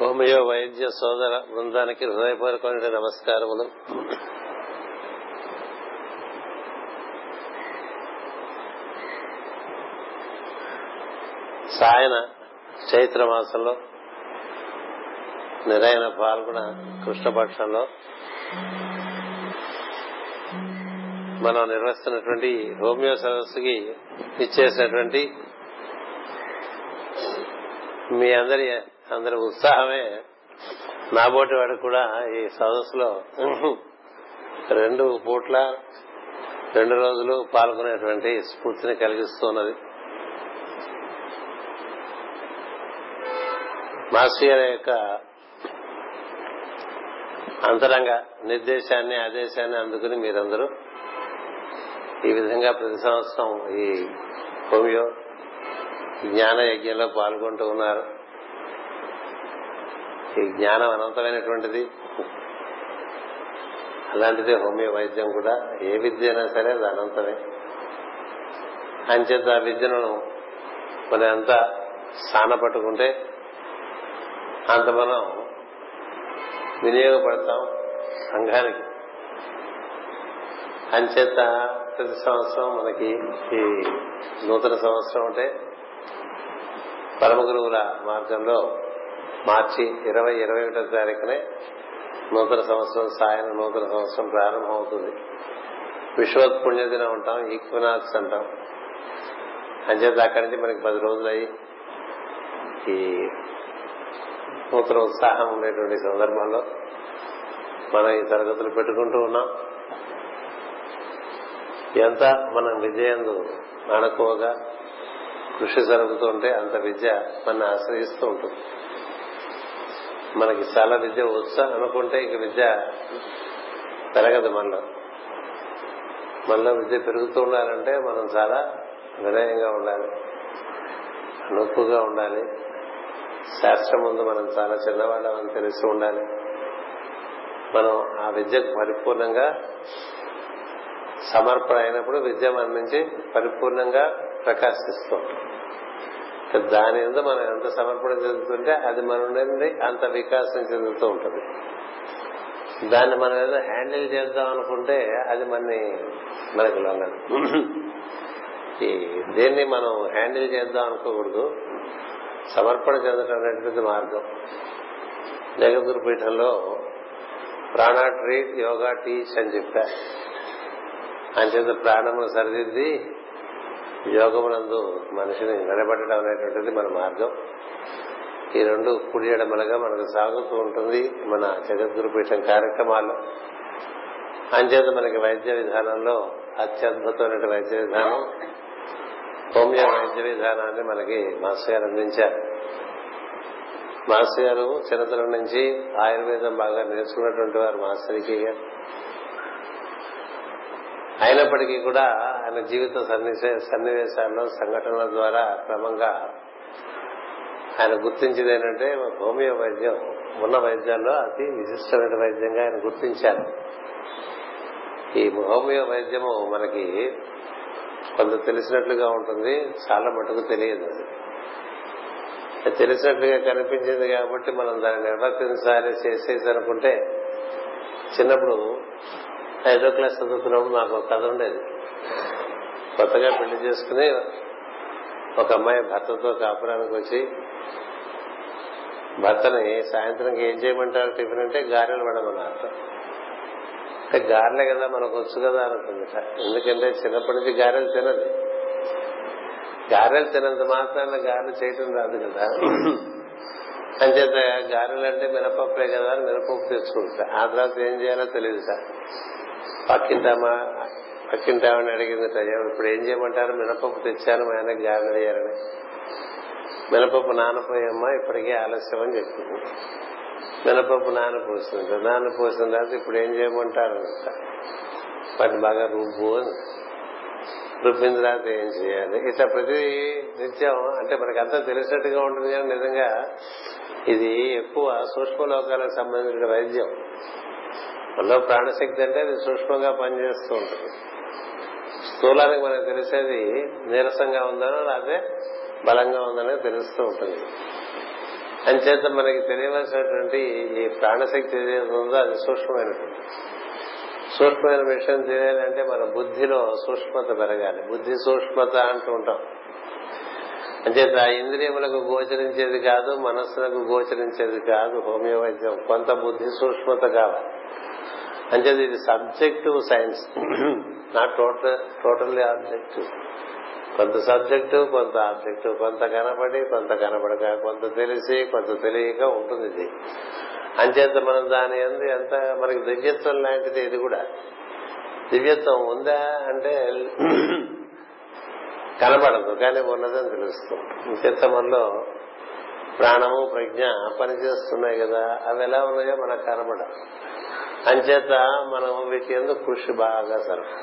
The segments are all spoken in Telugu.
హోమియో వైద్య సోదర బృందానికి హృదయపూర్వకమైన నమస్కారములు. సాయన చైత్ర మాసంలో నిరైన పాల్గొన కృష్ణపక్షంలో మనం నిర్వహిస్తున్నటువంటి హోమియో సదస్సుకి ఇచ్చేసినటువంటి మీ అందరి అందరి ఉత్సాహమే. నాబోటి వాడు కూడా ఈ సదస్సులో రెండు పూట్ల రెండు రోజులు పాల్గొనేటువంటి స్ఫూర్తిని కలిగిస్తున్నది. మాస్టర్ గారి యొక్క అంతరంగ నిర్దేశాన్ని ఆదేశాన్ని అందుకుని మీరందరూ ఈ విధంగా ప్రతి సంవత్సరం ఈ హోమియో జ్ఞాన యజ్ఞంలో పాల్గొంటూ ఉన్నారు. ఈ జ్ఞానం అనంతమైనటువంటిది. అలాంటిది హోమియో వైద్యం కూడా. ఏ విద్య అయినా సరే అది అనంతమే. అంచేత ఆ విద్యను మనం ఎంత స్థాన పట్టుకుంటే అంత మనం వినియోగపడతాం సంఘానికి. అంచేత ప్రతి సంవత్సరం మనకి ఈ నూతన సంవత్సరం అంటే పరమ గురువుల మార్గంలో మార్చి ఇరవై ఇరవై ఒకటో తారీఖునే నూతన సంవత్సరం సాయం నూతన సంవత్సరం ప్రారంభం అవుతుంది విశ్వత్ పుణ్యదినం ఉంటాం ఈక్వినాక్స్ అంటాం. అంచేత అక్కడి నుంచి మనకి పది రోజులయ్యి. ఈ నూతన ఉత్సాహం ఉండేటువంటి సందర్భంలో మనం ఈ తరగతులు పెట్టుకుంటూ ఉన్నాం. ఎంత మనం విజయందు అణకువగా కృషి జరుగుతుంటే అంత విద్య మన ఆశ్రయిస్తూ ఉంటుంది. మనకి చాలా విద్య వచ్చు అనుకుంటే ఇంక విద్య పెరగదు మనలో. మనలో విద్య పెరుగుతూ ఉండాలంటే మనం చాలా వినయంగా ఉండాలి. అనుకుగా ఉండాలి. శాస్త్రం ముందు మనం చాలా చిన్నవాళ్ళమని తెలిసి ఉండాలి. మనం ఆ విద్యకు పరిపూర్ణంగా సమర్పణ అయినప్పుడు విద్య మన నుంచి పరిపూర్ణంగా ప్రకాశిస్తూ దాని మీద మనం ఎంత సమర్పణ చెందుతుంటే అది మన నుండి అంత వికాసం చెందుతూ ఉంటుంది. దాన్ని మనం ఏదో హ్యాండిల్ చేద్దాం అనుకుంటే అది మనని మనకి లొంగదు ఈ దేన్ని మనం హ్యాండిల్ చేద్దాం అనుకోకూడదు. సమర్పణ చెందడం అనేటువంటి మార్గం. జగద్గురు పీఠంలో ప్రాణా ట్రీట్ యోగా టీచ్ అని చెప్పారు. అంచేత ప్రాణమును సరిదిద్ది యోగమునందు మనిషిని నిలబెట్టడం అనేటువంటిది మన మార్గం. ఈ రెండు కుడి ఎడమలుగా మనకు సాగుతూ ఉంటుంది మన జగద్గురు పీఠం కార్యక్రమాల్లో అంచేత మనకి వైద్య విధానంలో అత్యద్భుతమైన వైద్య విధానం హోమియో వైద్య విధానాన్ని మనకి మాస్టర్ గారు అందించారు. మాస్టర్ గారు చిన్నతనం నుంచి ఆయుర్వేదం బాగా నేర్చుకున్నటువంటి వారు మాస్టర్కి అయినప్పటికీ కూడా ఆయన జీవిత సన్నివేశాల్లో సంఘటనల ద్వారా క్రమంగా ఆయన గుర్తించింది ఏంటంటే హోమియో వైద్యం ఉన్న వైద్యాల్లో అతి విశిష్టమైన వైద్యంగా ఆయన గుర్తించారు. ఈ హోమియో వైద్యము మనకి కొంత తెలిసినట్లుగా ఉంటుంది చాలా మటుకు తెలియదు అది. తెలిసినట్లుగా కనిపించింది కాబట్టి మనం దాన్ని నిర్వర్తించాలి చేసేది అనుకుంటే చిన్నప్పుడు ఐదో క్లాస్ చదువుతున్నప్పుడు మాకు కథ ఉండేది. కొత్తగా పెళ్ళి చేసుకుని ఒక అమ్మాయి భర్తతో కాపురానికి వచ్చి భర్తని సాయంత్రం ఏం చేయమంటారు టిఫిన్ అంటే గారెలు పడమన్నారు అంటే గారెలే కదా మనకు వచ్చు కదా అనుకుంది. ఎందుకంటే చిన్నప్పటి నుంచి గారెలు తినదు. గారెలు తినంత మాత్రాన గారెలు చేయటం రాదు కదా. అంచేత గారెలు అంటే మినపప్పులే కదా అని మినపప్పు తెచ్చుకుంటా. ఆ తర్వాత ఏం చేయాలో తెలియదు సార్. పక్కింటామా పక్కింటామని అడిగింది ఇప్పుడు ఏం చేయమంటారు? మినపప్పు తెచ్చాను మా ఆయనకి గారెలు అడిగారని మినపప్పు నానపోయమ్మా ఇప్పటికే ఆలస్యం అని చెప్పింది. మినపప్పు నానపోసింది నానపోసిన తర్వాత ఇప్పుడు ఏం చేయమంటారు? వాటిని బాగా రుబ్బు అని. రుబ్బిన తర్వాత ఏం చేయాలి? ఇట్లా ప్రతి నిత్యం అంటే మనకు అంతా తెలిసినట్టుగా ఉంటుంది కానీ నిజంగా ఇది ఎక్కువ సూక్ష్మ లోకాలకు సంబంధించిన వైద్యం. మనలో ప్రాణశక్తి అంటే అది సూక్ష్మంగా పనిచేస్తూ ఉంటుంది. స్థూలానికి మనకు తెలిసేది నీరసంగా ఉందనో లేకపోతే బలంగా ఉందనే తెలుస్తూ ఉంటుంది. అంచేత మనకి తెలియవలసినటువంటి ఈ ప్రాణశక్తి ఏదైతే ఉందో అది సూక్ష్మమైనటువంటి సూక్ష్మమైన విషయం తెలియాలంటే మన బుద్ధిలో సూక్ష్మత పెరగాలి. బుద్ధి సూక్ష్మత అంటూ ఉంటాం. అంచేత ఇంద్రియములకు గోచరించేది కాదు మనస్సులకు గోచరించేది కాదు హోమియో వైద్యం కొంత బుద్ధి సూక్ష్మత కావాలి. అంచేది ఇది subjective science not total totally objective కొంత సబ్జెక్టు కొంత ఆబ్జెక్టు. కొంత కనబడి కొంత కనబడక కొంత తెలిసి కొంత తెలియక ఉంటుంది ఇది. అంచేత మనం దాని ఎందు ఎంత మనకి దివ్యత్వం లాంటిది ఇది కూడా. దివ్యత్వం ఉందా అంటే కనబడదు కానీ ఉన్నదని తెలుస్తుంది. అంచేత మనలో ప్రాణము ప్రజ్ఞ పనిచేస్తున్నాయి కదా అవి ఎలా ఉన్నాయో మనకు కనబడదు అంచేత మనం వీటి ఎందుకు కృషి బాగా సరఫరా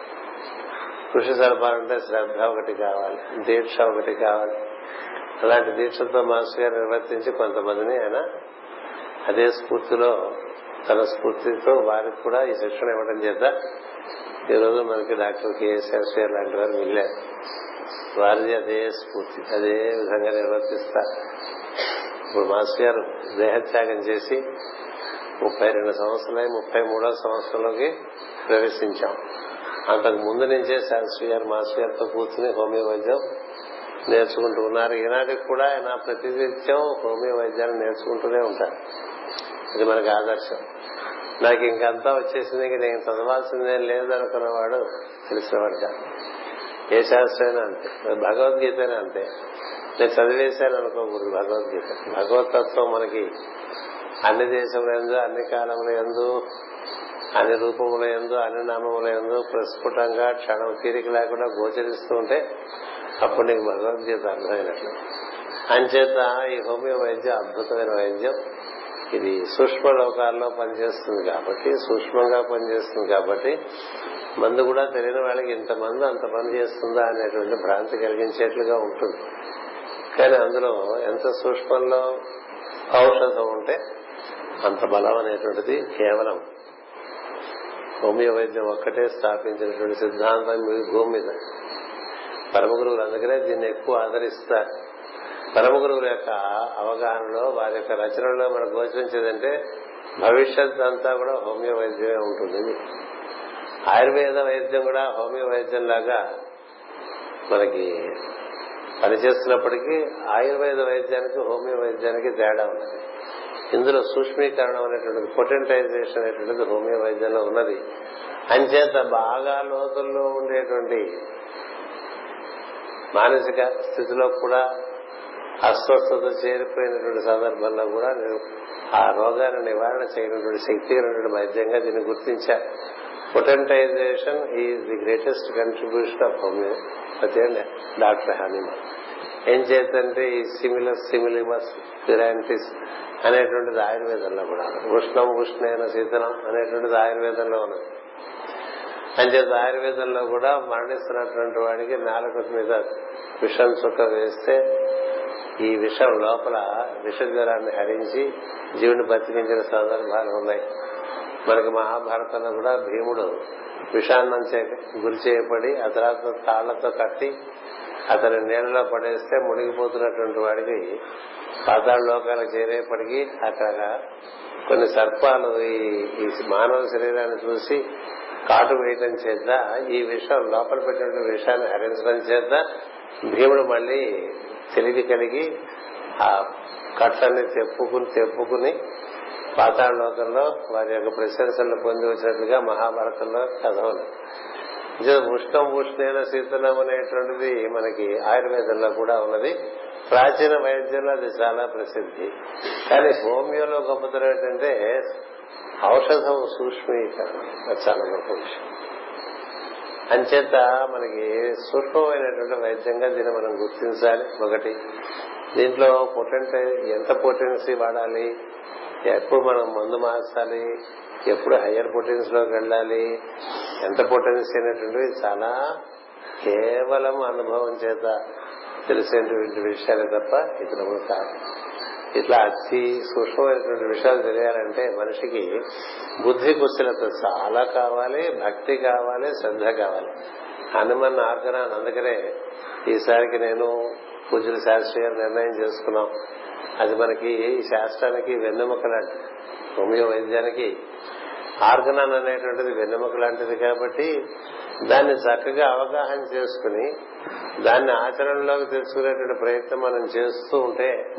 కృషి సరపాలంటే శ్రద్ధ ఒకటి కావాలి దీక్ష ఒకటి కావాలి. అలాంటి దీక్షతో మాస్టర్ గారు నిర్వర్తించి కొంతమందిని ఆయన అదే స్ఫూర్తిలో తన స్ఫూర్తితో వారికి కూడా ఈ శిక్షణ ఇవ్వడం చేత ఈ రోజు మనకి డాక్టర్ కేఎస్ గారు లాంటి వారు మిగిలారు వారిది అదే స్ఫూర్తి అదే విధంగా నిర్వర్తిస్తారు ఇప్పుడు మాస్టర్ గారు దేహత్యాగం చేసి ముప్పై రెండు సంవత్సరాలై ముప్పై మూడో సంవత్సరంలోకి ప్రవేశించాం. అంతకు ముందు నుంచే శాస్త్రి గారు మాస్టర్ గారితో కూర్చుని హోమియో వైద్యం నేర్చుకుంటూ ఉన్నారు. ఈనాటికి కూడా ఆయన ప్రతినిత్యం హోమియో వైద్యాన్ని నేర్చుకుంటూనే ఉంటారు. ఇది మనకి ఆదర్శం. నాకు ఇంకంతా వచ్చేసింది నేను చదవాల్సిందేం లేదనుకున్నవాడు తెలిసినవాడు కాదు. ఏ శాస్త్రైనా అంతే. భగవద్గీత అంతే. నేను చదివేశాను అనుకోకూడదు భగవద్గీత. భగవతత్వం మనకి అన్ని దేశముల ఎందు అన్ని కాలముల ఎందు అన్ని రూపముల ఎందు అన్ని నామముల ఎందు ప్రస్ఫుటంగా క్షణం తీరిక లేకుండా గోచరిస్తూ ఉంటే అప్పుడు నీకు భగవద్గీత అర్థమైనట్లు. అంచేత ఈ హోమియో వైద్యం అద్భుతమైన వైద్యం. ఇది సూక్ష్మ లోకాల్లో పనిచేస్తుంది కాబట్టి సూక్ష్మంగా పనిచేస్తుంది కాబట్టి మందు కూడా తెలియని వాళ్ళకి ఇంతమంది అంత పని చేస్తుందా అనేటువంటి భ్రాంతి కలిగించేట్లుగా ఉంటుంది. కానీ అందులో ఎంత సూక్ష్మంలో ఔషధం ఉంటే అంత బలం అనేటువంటిది కేవలం. హోమియో వైద్యం ఒక్కటే స్థాపించినటువంటి సిద్ధాంతం భూమి మీద. పరమ గురువులు అందుకనే దీన్ని ఎక్కువ ఆదరిస్తారు. పరమ గురువుల యొక్క అవగాహనలో వారి యొక్క రచనలో మనకు గోచరించేదంటే భవిష్యత్ అంతా కూడా హోమియో వైద్యమే ఉంటుంది. ఆయుర్వేద వైద్యం కూడా హోమియో వైద్యం లాగా మనకి పనిచేస్తున్నప్పటికీ ఆయుర్వేద వైద్యానికి హోమియో వైద్యానికి తేడా ఉన్నది. ఇందులో సూక్ష్మీకరణం అనేటువంటిది పొటెంటైజేషన్ అనేటువంటిది హోమియో వైద్యంలో ఉన్నది. అంచేత బాగా లోతుల్లో ఉండేటువంటి మానసిక స్థితిలో కూడా అస్వస్థత చేరిపోయినటువంటి సందర్భంలో కూడా ఆ రోగాన్ని నివారణ చేయనటువంటి శక్తి ఉన్నటువంటి వైద్యంగా దీన్ని గుర్తించారు potentization is the greatest contribution of homoeopathy and doctor Hahnemann ఏం చేతంటే ఈ సిమిలస్ సిమిలిమస్ పిరాంటిస్ అనేటువంటిది ఆయుర్వేదంలో కూడా. ఉష్ణం ఉష్ణైన శీతలం అనేటువంటిది ఆయుర్వేదంలో ఉన్నది. అంచేత ఆయుర్వేదంలో కూడా మరణిస్తున్నటువంటి వాడికి నాలుక మీద విషం చుక్క వేస్తే ఈ విషం లోపల విష జ్వరాన్ని హరించి జీవుని బతికించిన సందర్భాలు ఉన్నాయి. మనకి మహాభారతంలో కూడా భీముడు విషాన్నం గురి చేయబడి ఆ తర్వాత తాళ్ళతో కట్టి అతని నీళ్ళలో పడేస్తే మునిగిపోతున్నటువంటి వాడికి పాతాళ లోకాలకు చేరేపటికి అక్కడ కొన్ని సర్పాలు ఈ మానవ శరీరాన్ని చూసి కాటు వేయటం చేత ఈ విషయం లోపల పెట్టిన విషయాన్ని హరించడం చేత భీముడు మళ్ళీ తెలివి కలిగి ఆ కట్లన్నీ తెప్పుకుని తెప్పుకుని పాతాళ లోకంలో వారి యొక్క ప్రశంసలు పొంది వచ్చినట్లుగా మహాభారతంలో కథ ఉంది. ఉష్ణం ఉష్ణైన శీతలం అనేటువంటిది మనకి ఆయుర్వేదంలో కూడా ఉన్నది. ప్రాచీన వైద్యంలో అది చాలా ప్రసిద్ధి. కానీ హోమియోలో గొప్పతనం ఏంటంటే ఔషధం సూక్ష్మీకరణ. అది చాలా గొప్ప విషయం. అంచేత మనకి సూక్ష్మమైనటువంటి వైద్యంగా దీన్ని మనం గుర్తించాలి. ఒకటి దీంట్లో పొటెంట్ ఎంత పొటెన్సీ వాడాలి ఎప్పుడు మనం మందు మార్చాలి ఎప్పుడు హయ్యర్ పొటెన్స్లోకి వెళ్ళాలి? ఎంత పొటెన్స్ అనేటువంటివి చాలా కేవలం అనుభవం చేత తెలిసేటువంటి విషయాలే తప్ప ఇతరములు కాదు. ఇట్లా అతి సూక్ష్మమైనటువంటి విషయాలు తెలియాలంటే మనిషికి బుద్ధి కుశలత చాలా కావాలి భక్తి కావాలి శ్రద్ధ కావాలి. హనుమన్ ఆర్గనాన్ని అందుకనే ఈసారికి నేను పూజల శాస్త్రి గారు నిర్ణయం చేసుకున్నాం. అది మనకి శాస్త్రానికి వెన్నెముక లాంటి హోమియో వైద్యానికి ఆర్గనాన్ అనేటువంటిది వెన్నెముక లాంటిది కాబట్టి దాన్ని చక్కగా అవగాహన చేసుకుని దాన్ని ఆచరణలోకి తెలుసుకునేటువంటి ప్రయత్నం మనం చేస్తూ ఉంటే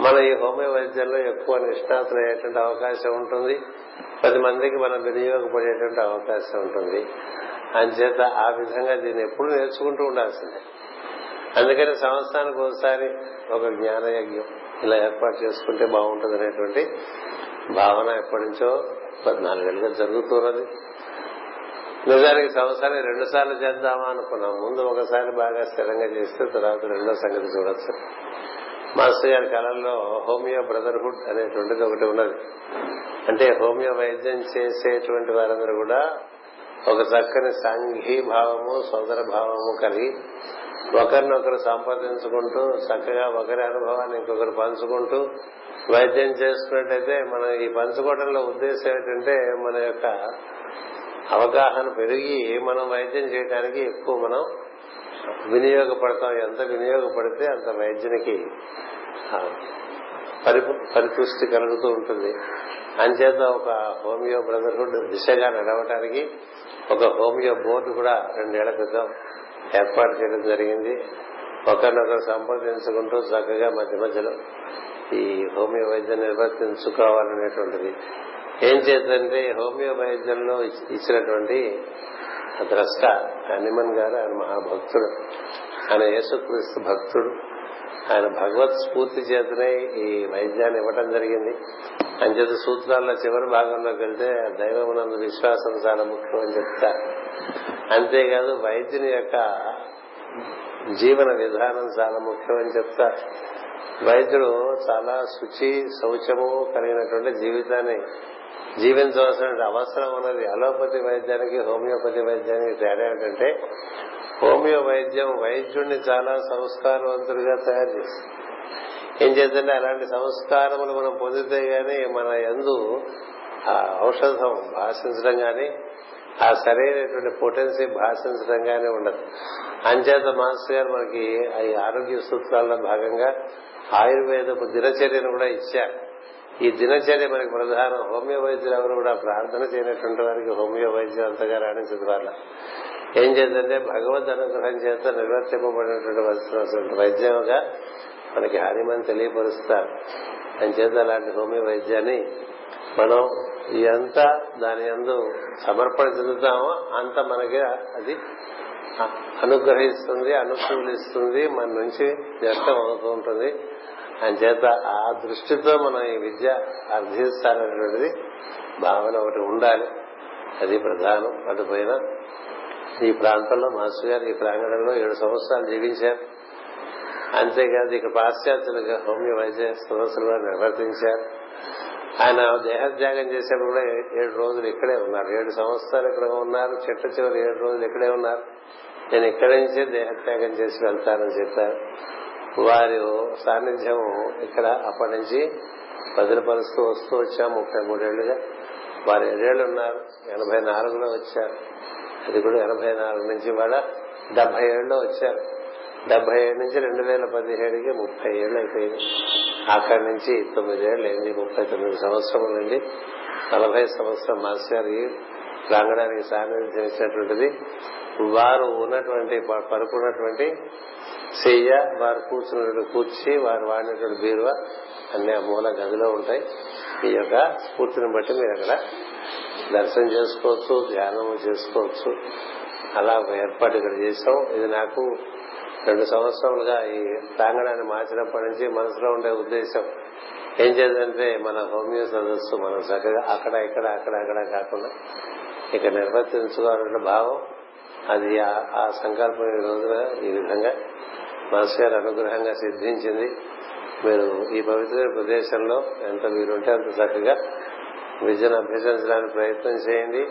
మన ఈ హోమియో వైద్యంలో ఎక్కువ నిష్ణాతులయ్యేటువంటి అవకాశం ఉంటుంది. పది మందికి మనం వినియోగపడేటువంటి అవకాశం ఉంటుంది. అంచేత ఆ విధంగా దీన్ని ఎప్పుడు నేర్చుకుంటూ ఉండాల్సిందే. అందుకని సంవత్సరానికి ఒకసారి ఒక జ్ఞానయజ్ఞం ఇలా ఏర్పాటు చేసుకుంటే బాగుంటుంది అనేటువంటి భావన ఎప్పటి నుంచో పద్నాలుగేళ్ళుగా జరుగుతున్నది. నిజానికి సంవత్సరానికి రెండు సార్లు చేద్దామా అనుకున్నాం. ముందు ఒకసారి బాగా స్థిరంగా చేస్తే తర్వాత రెండో సంగతి చూడొచ్చు. మాస్టర్ గారి కళల్లో హోమియో బ్రదర్హుడ్ అనేటువంటిది ఒకటి ఉన్నది. అంటే హోమియో వైద్యం చేసేటువంటి వారందరూ కూడా ఒక చక్కని సంఘీ భావము సోదర భావము కలిగి ఒకరినొకరు సంపాదించుకుంటూ చక్కగా ఒకరి అనుభవాన్ని ఇంకొకరు పంచుకుంటూ వైద్యం చేసుకున్నట్టయితే మనం ఈ పంచుకోవడంలో ఉద్దేశం ఏంటంటే మన యొక్క అవగాహన పెరిగి మనం వైద్యం చేయడానికి ఎక్కువ మనం వినియోగపడతాం. ఎంత వినియోగపడితే అంత వైద్యునికి పరిపుష్టి కలుగుతూ ఉంటుంది. అంచేత ఒక హోమియో బ్రదర్హుడ్ దిశగా నడవటానికి ఒక హోమియో బోర్డు కూడా రెండేళ్ళ క్రితం ఏర్పాటు చేయడం జరిగింది. ఒకరినొకరు సంప్రదించుకుంటూ చక్కగా మధ్య మధ్యలో ఈ హోమియో వైద్యం నిర్వర్తించుకోవాలనేటువంటిది. ఏం చేద్దంటే హోమియో వైద్యంలో ఇచ్చినటువంటి ద్రష్ట హనుమన్ గారు ఆయన మహాభక్తుడు. ఆయన యేసుక్రీస్తు భక్తుడు. ఆయన భగవత్ స్ఫూర్తి చేతనే ఈ వైద్యాన్ని ఇవ్వటం జరిగింది. అని అంచేత సూత్రాల్లో చివరి భాగంలోకి వెళ్తే దైవమునందు విశ్వాసం చాలా ముఖ్యం అని చెప్తారు అంతేకాదు వైద్యుని యొక్క జీవన విధానం చాలా ముఖ్యం అని చెప్తారు వైద్యుడు చాలా శుచి శౌచము కలిగినటువంటి జీవితాన్ని జీవించవలసిన అవసరం ఉన్నది. అలోపతి వైద్యానికి హోమియోపతి వైద్యానికి తేడా ఏంటంటే హోమియో వైద్యం వైద్యుడిని చాలా సంస్కారవంతుడిగా తయారు చేస్తుంది. ఏం చేద్దంటే అలాంటి సంస్కారములు మనం పొందితే గానీ మన ఎందు ఆ ఔషధం భాషించడం గాని ఆ సరైనటువంటి పొటెన్సీ భాషించడం గానీ ఉండదు. అంచేత మాస్టర్ గారు మనకి ఈ ఆరోగ్య సూత్రాల్లో భాగంగా ఆయుర్వేదపు దినచర్యను కూడా ఇచ్చారు. ఈ దినచర్య మనకి ప్రధానం. హోమియో వైద్యులు ఎవరు కూడా ప్రార్థన చేయనటువంటి వారికి హోమియో వైద్యం అంతగా రాణించదు వాళ్ళ ఏం చేద్దంటే భగవద్ అనుగ్రహం చేత నిర్వర్తింపబడినటువంటి వైద్యంగా మనకి హానిమని తెలియపరుస్తారు. అని చేత అలాంటి హోమియో వైద్యాన్ని మనం ఎంత దాని ఎందు సమర్పణ చెందుతామో అంత మనకి అది అనుగ్రహిస్తుంది అనుకూలిస్తుంది మన నుంచి వ్యక్తం అవుతూ ఉంటుంది. చేత ఆ దృష్టితో మనం ఈ విద్య అర్థిస్తానటువంటిది భావన ఒకటి ఉండాలి. అది ప్రధానం. అటుపైన ఈ ప్రాంతంలో మాస్టర్ గారు ఈ ప్రాంగణంలో ఏడు సంవత్సరాలు జీవించారు. అంతేకాదు ఇక పాశ్చాత్యులుగా హోమియో వైద్య సదస్సులు నిర్వర్తించారు. ఆయన దేహత్యాగం చేసేప్పుడు కూడా ఏడు రోజులు ఇక్కడే ఉన్నారు. ఏడు సంవత్సరాలు ఇక్కడ ఉన్నారు. చెట్ల చివరి ఏడు రోజులు ఇక్కడే ఉన్నారు. నేను ఇక్కడి నుంచే దేహత్యాగం చేసి వెళ్తానని చెప్పారు. వారి సాన్నిధ్యం ఇక్కడ అప్పటి నుంచి భద్రపరుస్తూ వస్తూ వచ్చాం ముప్పై మూడేళ్ళుగా. వారు ఏడేళ్ళు ఉన్నారు. ఎనభై నాలుగులో వచ్చారు. అది కూడా ఎనభై నాలుగు నుంచి వాళ్ళ డెబ్బై ఏళ్ళలో వచ్చారు. డెబ్బై ఏడు నుంచి రెండు వేల పదిహేడుకి ముప్పై ఏళ్ళు అయిపోయింది. అక్కడి నుంచి తొమ్మిదేళ్ళు అయింది ముప్పై తొమ్మిది సంవత్సరం నుండి నలభై సంవత్సరం మాస్టర్ ప్రాంగణానికి సాన్నిధ్యం ఇచ్చినటువంటిది వారు ఉన్నటువంటి పరుకున్నటువంటి చెయ్య వారు కూర్చున్నటువంటి కూర్చి వారు వాడినటువంటి బీరువా అన్ని ఆ మూల గదిలో ఉంటాయి. ఈ యొక్క స్ఫూర్తిని బట్టి మీరు అక్కడ దర్శనం చేసుకోవచ్చు ధ్యానం చేసుకోవచ్చు. అలా ఏర్పాటు ఇక్కడ చేసాం ఇది నాకు రెండు సంవత్సరాలుగా ఈ ప్రాంగణాన్ని మార్చినప్పటి నుంచి మనసులో ఉండే ఉద్దేశం ఏం చేద్దంటే మన హోమియో సదస్సు మనం చక్కగా అక్కడ ఇక్కడ అక్కడ అక్కడ కాకుండా ఇక్కడ నిర్వర్తించుకోవాలన్న భావం అది ఆ సంకల్పం ఈ రోజున ఈ విధంగా మనసు గారు అనుగ్రహంగా సిద్ధించింది. మీరు ఈ పవిత్రమైన ప్రదేశంలో ఎంత వీరుంటే అంత చక్కగా విద్యను అభ్యసించడానికి ప్రయత్నం చేయండి.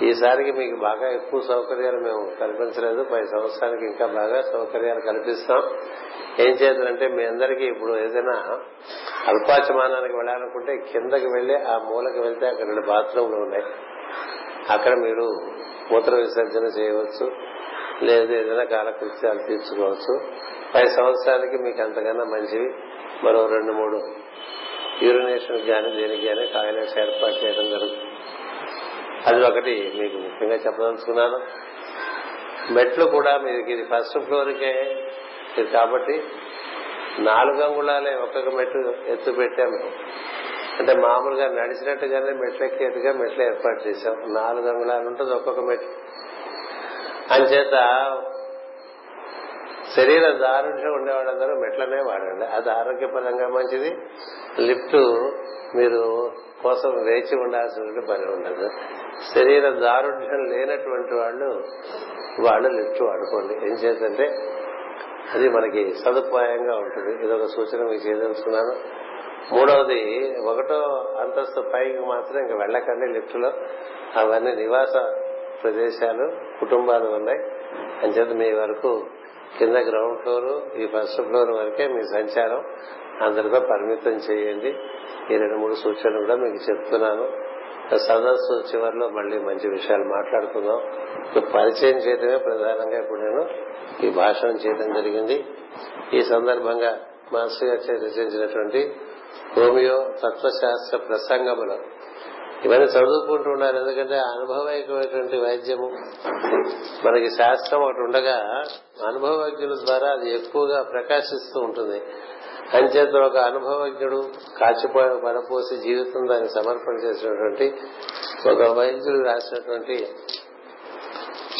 ఈసారికి మీకు బాగా ఎక్కువ సౌకర్యాలు మేము కల్పించలేదు. పై సంవత్సరానికి ఇంకా బాగా సౌకర్యాలు కల్పిస్తాం. ఏం చేద్దంటే మీ అందరికీ ఇప్పుడు ఏదైనా అల్పాచమానానికి వెళ్ళాలనుకుంటే కిందకి వెళ్ళి ఆ మూలకి వెళ్తే అక్కడ రెండు బాత్రూమ్లు ఉన్నాయి. అక్కడ మీరు మూత్ర విసర్జన చేయవచ్చు లేదా ఏదైనా కాలకృత్యాలు తీర్చుకోవచ్చు. పై సంవత్సరానికి మీకు అంతకన్నా మంచివి మరో రెండు మూడు యూరినేషన్ కానీ దేనికి కానీ టాయిలెట్స్ ఏర్పాటు చేయడం జరుగుతుంది. అది ఒకటి మీకు ముఖ్యంగా చెప్పదలుచుకున్నాను. మెట్లు కూడా మీకు ఇది ఫస్ట్ ఫ్లోర్కే ఇది కాబట్టి నాలుగు అంగుళాలే ఒక్కొక్క మెట్లు ఎత్తు పెట్టాము. అంటే మామూలుగా నడిచినట్టుగానే మెట్లెక్కేట్టుగా మెట్లు ఏర్పాటు చేశాం. నాలుగు అంగుళాలు ఉంటుంది ఒక్కొక్క మెట్లు అంచేత శరీర దారుణ్యం ఉండేవాళ్ళందరూ మెట్లనే వాడండి అది ఆరోగ్యపరంగా మంచిది. లిఫ్ట్ మీరు కోసం వేచి ఉండాల్సినటువంటి పని ఉండదు. శరీర దారుఢ్యం లేనటువంటి వాళ్ళు వాళ్ళు లిఫ్ట్ వాడుకోండి. ఏం చేద్దంటే అది మనకి సదుపాయంగా ఉంటుంది. ఇదొక సూచన మీకు చేయదలుచుకున్నాను. మూడవది ఒకటో అంతస్తు పైకి మాత్రం ఇంకా వెళ్ళకండి లిఫ్ట్లో అవన్నీ నివాస ప్రదేశాలు కుటుంబాలు ఉన్నాయి. అంచేత మీ వరకు కింద గ్రౌండ్ ఫ్లోర్ ఈ ఫస్ట్ ఫ్లోర్ వరకే మీ సంచారం. అందరితో పరిమితం చేయండి. ఈ రెండు మూడు సూచనలు కూడా మీకు చెప్తున్నాను. సదస్సు చివరిలో మళ్ళీ మంచి విషయాలు మాట్లాడుకుందాం. పరిచయం చేయడమే ప్రధానంగా ఇప్పుడు నేను ఈ భాషణం చేయడం జరిగింది. ఈ సందర్భంగా మాస్టర్ గారు రచించినటువంటి హోమియో తత్వశాస్త్ర ప్రసంగములు. ఇవన్నీ చదువుకుంటూ ఉండాలి ఎందుకంటే అనుభవైకమైనటువంటి వైద్యము. మనకి శాస్త్రం ఒకటి ఉండగా అనుభవజ్ఞుల ద్వారా అది ఎక్కువగా ప్రకాశిస్తూ ఉంటుంది. అంచేత ఒక అనుభవజ్ఞుడు కాచిపోయి పడపోసి జీవితం దానికి సమర్పణ చేసినటువంటి ఒక వైద్యుడు రాసినటువంటి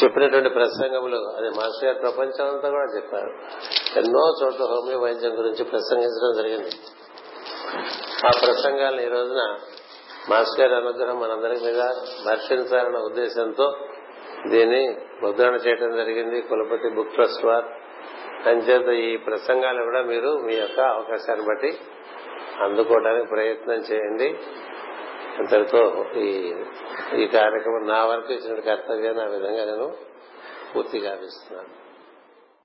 చెప్పినటువంటి ప్రసంగములు. అది మాస్టర్ గారు ప్రపంచం అంతా కూడా చెప్పారు. ఎన్నో చోట్ల హోమియో వైద్యం గురించి ప్రసంగించడం జరిగింది. ఆ ప్రసంగాలను ఈ రోజున మాస్టర్ గారి అనుగ్రహం మనందరి మీద వర్షించాలన్న ఉద్దేశంతో దీన్ని ముద్రణ చేయడం జరిగింది. కులపతి బుక్ ట్రస్ట్ వారు. అంచేత ఈ ప్రసంగాలు కూడా మీరు మీ యొక్క అవకాశాన్ని బట్టి అందుకోవడానికి ప్రయత్నం చేయండి. అంతటితో ఈ ఈ కార్యక్రమం నా వరకు ఇచ్చిన కర్తవ్యాన్ని ఆ విధంగా నేను పూర్తిగా గావిస్తున్నాను.